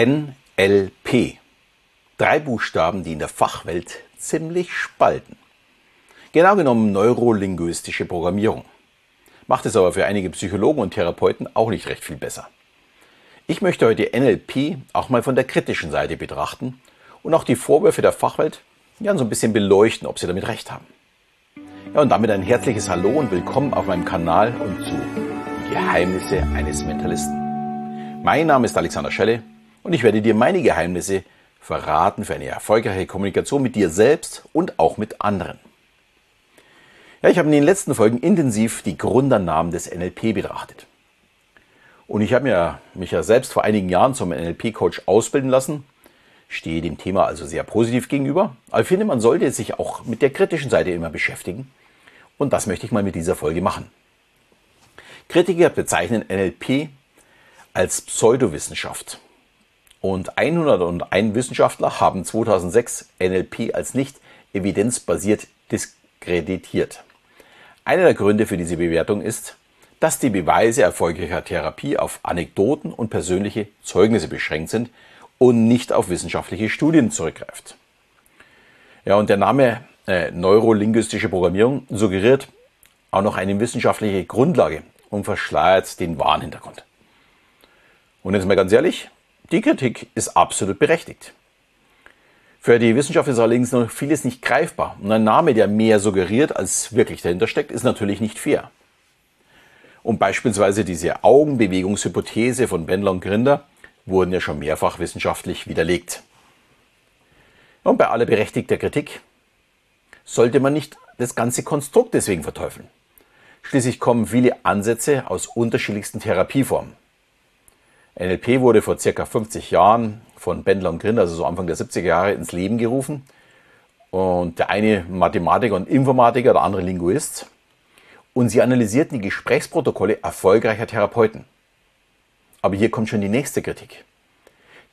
NLP. Drei Buchstaben, die in der Fachwelt ziemlich spalten. Genau genommen neurolinguistische Programmierung. Macht es aber für einige Psychologen und Therapeuten auch nicht recht viel besser. Ich möchte heute NLP auch mal von der kritischen Seite betrachten und auch die Vorwürfe der Fachwelt ja, so ein bisschen beleuchten, ob sie damit recht haben. Ja, und damit ein herzliches Hallo und willkommen auf meinem Kanal und zu Geheimnisse eines Mentalisten. Mein Name ist Alexander Schelle und ich werde dir meine Geheimnisse verraten für eine erfolgreiche Kommunikation mit dir selbst und auch mit anderen. Ja, ich habe in den letzten Folgen intensiv die Grundannahmen des NLP betrachtet. Und ich habe mich ja selbst vor einigen Jahren zum NLP-Coach ausbilden lassen, stehe dem Thema also sehr positiv gegenüber, aber finde, man sollte sich auch mit der kritischen Seite immer beschäftigen. Und das möchte ich mal mit dieser Folge machen. Kritiker bezeichnen NLP als Pseudowissenschaft. Und 101 Wissenschaftler haben 2006 NLP als nicht evidenzbasiert diskreditiert. Einer der Gründe für diese Bewertung ist, dass die Beweise erfolgreicher Therapie auf Anekdoten und persönliche Zeugnisse beschränkt sind und nicht auf wissenschaftliche Studien zurückgreift. Ja, und der Name äh, neurolinguistische Programmierung suggeriert auch noch eine wissenschaftliche Grundlage und verschleiert den wahren Hintergrund. Und jetzt mal ganz ehrlich, die Kritik ist absolut berechtigt. Für die Wissenschaft ist allerdings noch vieles nicht greifbar und ein Name, der mehr suggeriert, als wirklich dahinter steckt, ist natürlich nicht fair. Und beispielsweise diese Augenbewegungshypothese von Bendler und Grinder wurden ja schon mehrfach wissenschaftlich widerlegt. Und bei aller berechtigter Kritik sollte man nicht das ganze Konstrukt deswegen verteufeln. Schließlich kommen viele Ansätze aus unterschiedlichsten Therapieformen. NLP wurde vor circa 50 Jahren von Bendler und Grinder, also so Anfang der 70er Jahre, ins Leben gerufen. Und der eine Mathematiker und Informatiker, der andere Linguist. Und sie analysierten die Gesprächsprotokolle erfolgreicher Therapeuten. Aber hier kommt schon die nächste Kritik.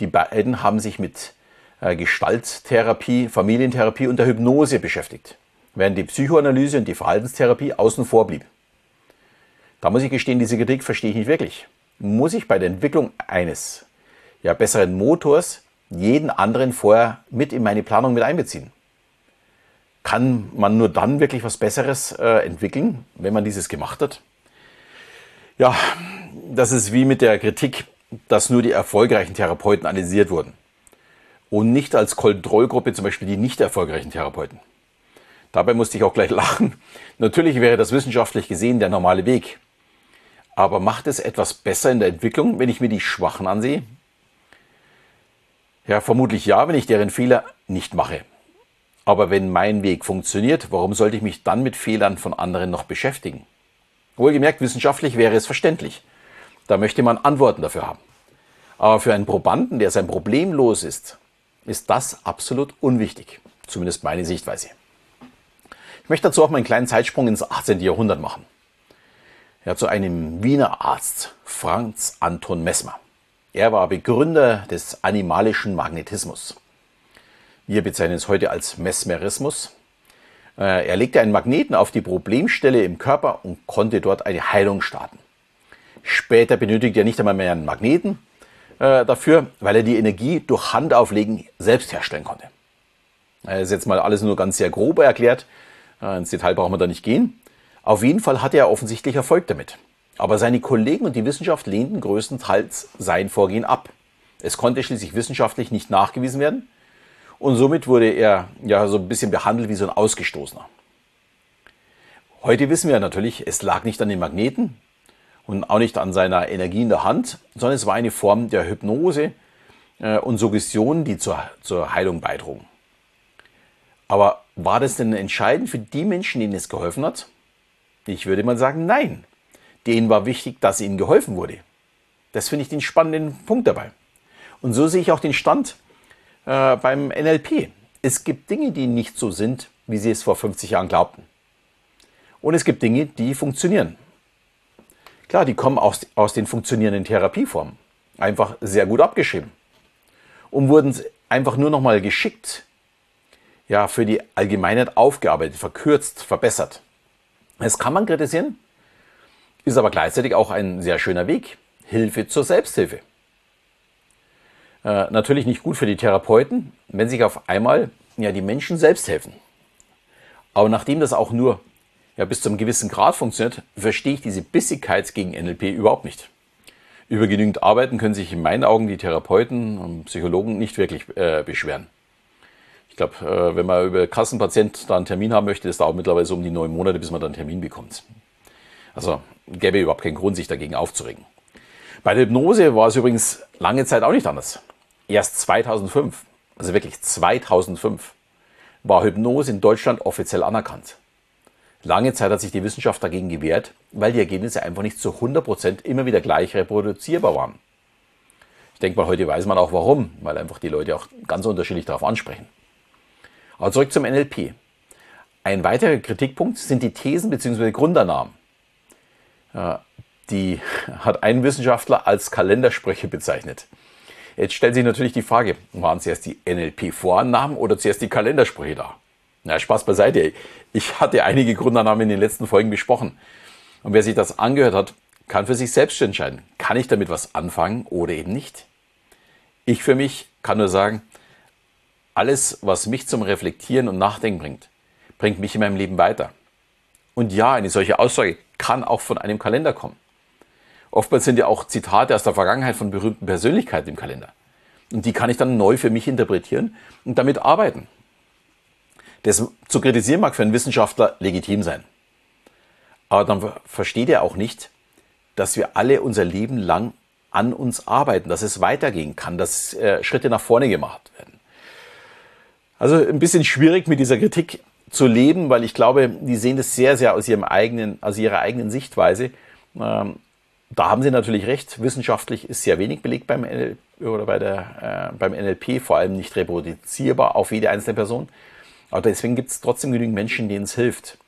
Die beiden haben sich mit äh, Gestalttherapie, Familientherapie und der Hypnose beschäftigt, während die Psychoanalyse und die Verhaltenstherapie außen vor blieb. Da muss ich gestehen, diese Kritik verstehe ich nicht wirklich muss ich bei der Entwicklung eines ja, besseren Motors jeden anderen vorher mit in meine Planung mit einbeziehen. Kann man nur dann wirklich was Besseres äh, entwickeln, wenn man dieses gemacht hat? Ja, das ist wie mit der Kritik, dass nur die erfolgreichen Therapeuten analysiert wurden und nicht als Kontrollgruppe zum Beispiel die nicht erfolgreichen Therapeuten. Dabei musste ich auch gleich lachen. Natürlich wäre das wissenschaftlich gesehen der normale Weg. Aber macht es etwas besser in der Entwicklung, wenn ich mir die Schwachen ansehe? Ja, vermutlich ja, wenn ich deren Fehler nicht mache. Aber wenn mein Weg funktioniert, warum sollte ich mich dann mit Fehlern von anderen noch beschäftigen? Wohlgemerkt, wissenschaftlich wäre es verständlich. Da möchte man Antworten dafür haben. Aber für einen Probanden, der sein Problem los ist, ist das absolut unwichtig. Zumindest meine Sichtweise. Ich möchte dazu auch mal einen kleinen Zeitsprung ins 18. Jahrhundert machen ja, zu einem Wiener Arzt, Franz Anton Messmer. Er war Begründer des animalischen Magnetismus. Wir bezeichnen es heute als Mesmerismus. Äh, er legte einen Magneten auf die Problemstelle im Körper und konnte dort eine Heilung starten. Später benötigte er nicht einmal mehr einen Magneten äh, dafür, weil er die Energie durch Handauflegen selbst herstellen konnte. Das ist jetzt mal alles nur ganz sehr grob erklärt. Äh, ins Detail brauchen wir da nicht gehen. Auf jeden Fall hatte er offensichtlich Erfolg damit. Aber seine Kollegen und die Wissenschaft lehnten größtenteils sein Vorgehen ab. Es konnte schließlich wissenschaftlich nicht nachgewiesen werden und somit wurde er ja so ein bisschen behandelt wie so ein Ausgestoßener. Heute wissen wir natürlich, es lag nicht an den Magneten und auch nicht an seiner Energie in der Hand, sondern es war eine Form der Hypnose äh, und Suggestion, die zur, zur Heilung beitrugen. Aber war das denn entscheidend für die Menschen, denen es geholfen hat? Ich würde mal sagen, nein. Denen war wichtig, dass ihnen geholfen wurde. Das finde ich den spannenden Punkt dabei. Und so sehe ich auch den Stand äh, beim NLP. Es gibt Dinge, die nicht so sind, wie sie es vor 50 Jahren glaubten. Und es gibt Dinge, die funktionieren. Klar, die kommen aus, aus den funktionierenden Therapieformen. Einfach sehr gut abgeschrieben. Und wurden einfach nur nochmal geschickt, ja, für die Allgemeinheit aufgearbeitet, verkürzt, verbessert. Das kann man kritisieren, ist aber gleichzeitig auch ein sehr schöner Weg. Hilfe zur Selbsthilfe. Äh, natürlich nicht gut für die Therapeuten, wenn sich auf einmal ja, die Menschen selbst helfen. Aber nachdem das auch nur ja, bis zu einem gewissen Grad funktioniert, verstehe ich diese Bissigkeit gegen NLP überhaupt nicht. Über genügend Arbeiten können sich in meinen Augen die Therapeuten und Psychologen nicht wirklich äh, beschweren. Ich glaube, äh, wenn man über Kassenpatient da einen Termin haben möchte, das dauert mittlerweile so um die neun Monate, bis man dann einen Termin bekommt. Also gäbe überhaupt keinen Grund, sich dagegen aufzuregen. Bei der Hypnose war es übrigens lange Zeit auch nicht anders. Erst 2005, also wirklich 2005, war Hypnose in Deutschland offiziell anerkannt. Lange Zeit hat sich die Wissenschaft dagegen gewehrt, weil die Ergebnisse einfach nicht zu 100% immer wieder gleich reproduzierbar waren. Ich denke mal, heute weiß man auch warum, weil einfach die Leute auch ganz unterschiedlich darauf ansprechen. Aber zurück zum NLP. Ein weiterer Kritikpunkt sind die Thesen bzw. Grundannahmen. Die hat ein Wissenschaftler als Kalendersprüche bezeichnet. Jetzt stellt sich natürlich die Frage, waren zuerst die NLP-Vorannahmen oder zuerst die Kalendersprüche da? Na, Spaß beiseite. Ich hatte einige Grundannahmen in den letzten Folgen besprochen. Und wer sich das angehört hat, kann für sich selbst entscheiden, kann ich damit was anfangen oder eben nicht. Ich für mich kann nur sagen, alles, was mich zum Reflektieren und Nachdenken bringt, bringt mich in meinem Leben weiter. Und ja, eine solche Aussage kann auch von einem Kalender kommen. Oftmals sind ja auch Zitate aus der Vergangenheit von berühmten Persönlichkeiten im Kalender. Und die kann ich dann neu für mich interpretieren und damit arbeiten. Das zu kritisieren mag für einen Wissenschaftler legitim sein. Aber dann versteht er auch nicht, dass wir alle unser Leben lang an uns arbeiten, dass es weitergehen kann, dass äh, Schritte nach vorne gemacht werden. Also ein bisschen schwierig mit dieser Kritik zu leben, weil ich glaube, die sehen das sehr, sehr aus ihrem eigenen, aus ihrer eigenen Sichtweise. Ähm, da haben sie natürlich recht. Wissenschaftlich ist sehr wenig belegt beim NLP, oder bei der, äh, beim NLP, vor allem nicht reproduzierbar auf jede einzelne Person. Aber deswegen gibt es trotzdem genügend Menschen, denen es hilft.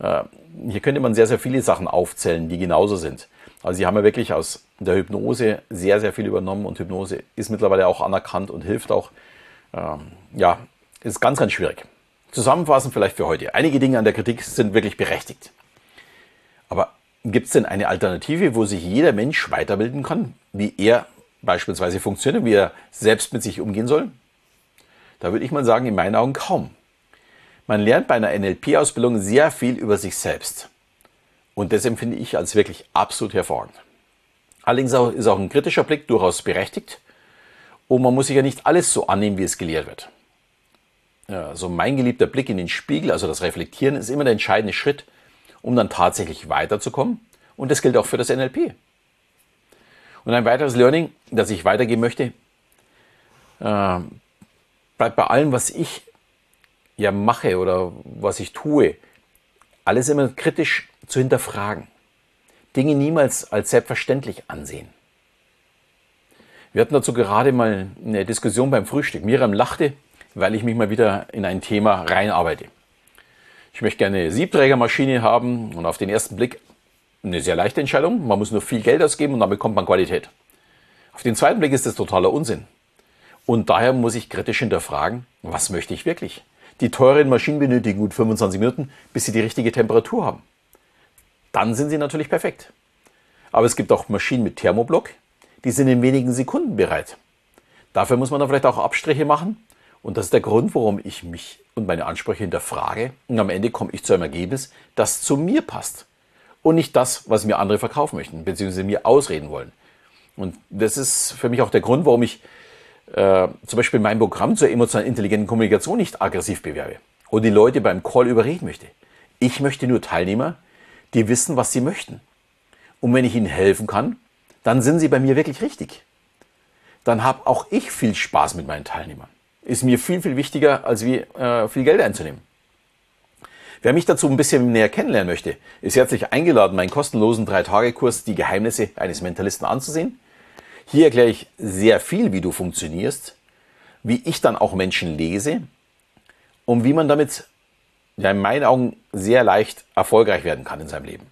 Äh, hier könnte man sehr, sehr viele Sachen aufzählen, die genauso sind. Also sie haben ja wirklich aus der Hypnose sehr, sehr viel übernommen und Hypnose ist mittlerweile auch anerkannt und hilft auch. Ähm, ja, ist ganz, ganz schwierig. Zusammenfassend vielleicht für heute. Einige Dinge an der Kritik sind wirklich berechtigt. Aber gibt es denn eine Alternative, wo sich jeder Mensch weiterbilden kann, wie er beispielsweise funktioniert, wie er selbst mit sich umgehen soll? Da würde ich mal sagen, in meinen Augen kaum. Man lernt bei einer NLP-Ausbildung sehr viel über sich selbst. Und das empfinde ich als wirklich absolut hervorragend. Allerdings ist auch ein kritischer Blick durchaus berechtigt. Und man muss sich ja nicht alles so annehmen, wie es gelehrt wird. Ja, so mein geliebter Blick in den Spiegel, also das Reflektieren, ist immer der entscheidende Schritt, um dann tatsächlich weiterzukommen. Und das gilt auch für das NLP. Und ein weiteres Learning, das ich weitergeben möchte, äh, bleibt bei allem, was ich ja mache oder was ich tue, alles immer kritisch zu hinterfragen. Dinge niemals als selbstverständlich ansehen. Wir hatten dazu gerade mal eine Diskussion beim Frühstück. Miriam lachte, weil ich mich mal wieder in ein Thema reinarbeite. Ich möchte gerne eine Siebträgermaschine haben und auf den ersten Blick eine sehr leichte Entscheidung. Man muss nur viel Geld ausgeben und dann bekommt man Qualität. Auf den zweiten Blick ist das totaler Unsinn. Und daher muss ich kritisch hinterfragen, was möchte ich wirklich? Die teuren Maschinen benötigen gut 25 Minuten, bis sie die richtige Temperatur haben. Dann sind sie natürlich perfekt. Aber es gibt auch Maschinen mit Thermoblock, die sind in wenigen Sekunden bereit. Dafür muss man dann vielleicht auch Abstriche machen. Und das ist der Grund, warum ich mich und meine Ansprüche hinterfrage. Und am Ende komme ich zu einem Ergebnis, das zu mir passt. Und nicht das, was mir andere verkaufen möchten, beziehungsweise mir ausreden wollen. Und das ist für mich auch der Grund, warum ich äh, zum Beispiel mein Programm zur emotional intelligenten Kommunikation nicht aggressiv bewerbe oder die Leute beim Call überreden möchte. Ich möchte nur Teilnehmer, die wissen, was sie möchten. Und wenn ich ihnen helfen kann, dann sind sie bei mir wirklich richtig. Dann habe auch ich viel Spaß mit meinen Teilnehmern. Ist mir viel, viel wichtiger, als wie, äh, viel Geld einzunehmen. Wer mich dazu ein bisschen näher kennenlernen möchte, ist herzlich eingeladen, meinen kostenlosen 3-Tage-Kurs Die Geheimnisse eines Mentalisten anzusehen. Hier erkläre ich sehr viel, wie du funktionierst, wie ich dann auch Menschen lese und wie man damit ja, in meinen Augen sehr leicht erfolgreich werden kann in seinem Leben.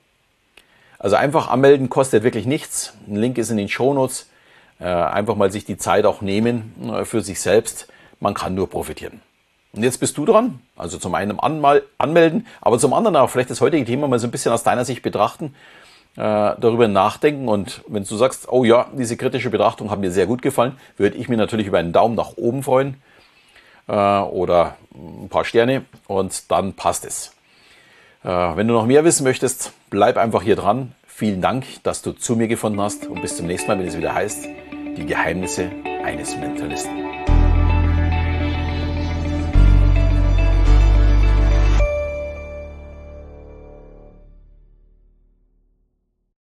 Also einfach anmelden kostet wirklich nichts. Ein Link ist in den Shownotes. Äh, einfach mal sich die Zeit auch nehmen äh, für sich selbst. Man kann nur profitieren. Und jetzt bist du dran. Also zum einen anmal anmelden, aber zum anderen auch vielleicht das heutige Thema mal so ein bisschen aus deiner Sicht betrachten äh, darüber nachdenken. Und wenn du sagst, oh ja, diese kritische Betrachtung hat mir sehr gut gefallen, würde ich mir natürlich über einen Daumen nach oben freuen äh, oder ein paar Sterne und dann passt es. Äh, wenn du noch mehr wissen möchtest, bleib einfach hier dran. Vielen Dank, dass du zu mir gefunden hast und bis zum nächsten Mal, wenn es wieder heißt, die Geheimnisse eines Mentalisten.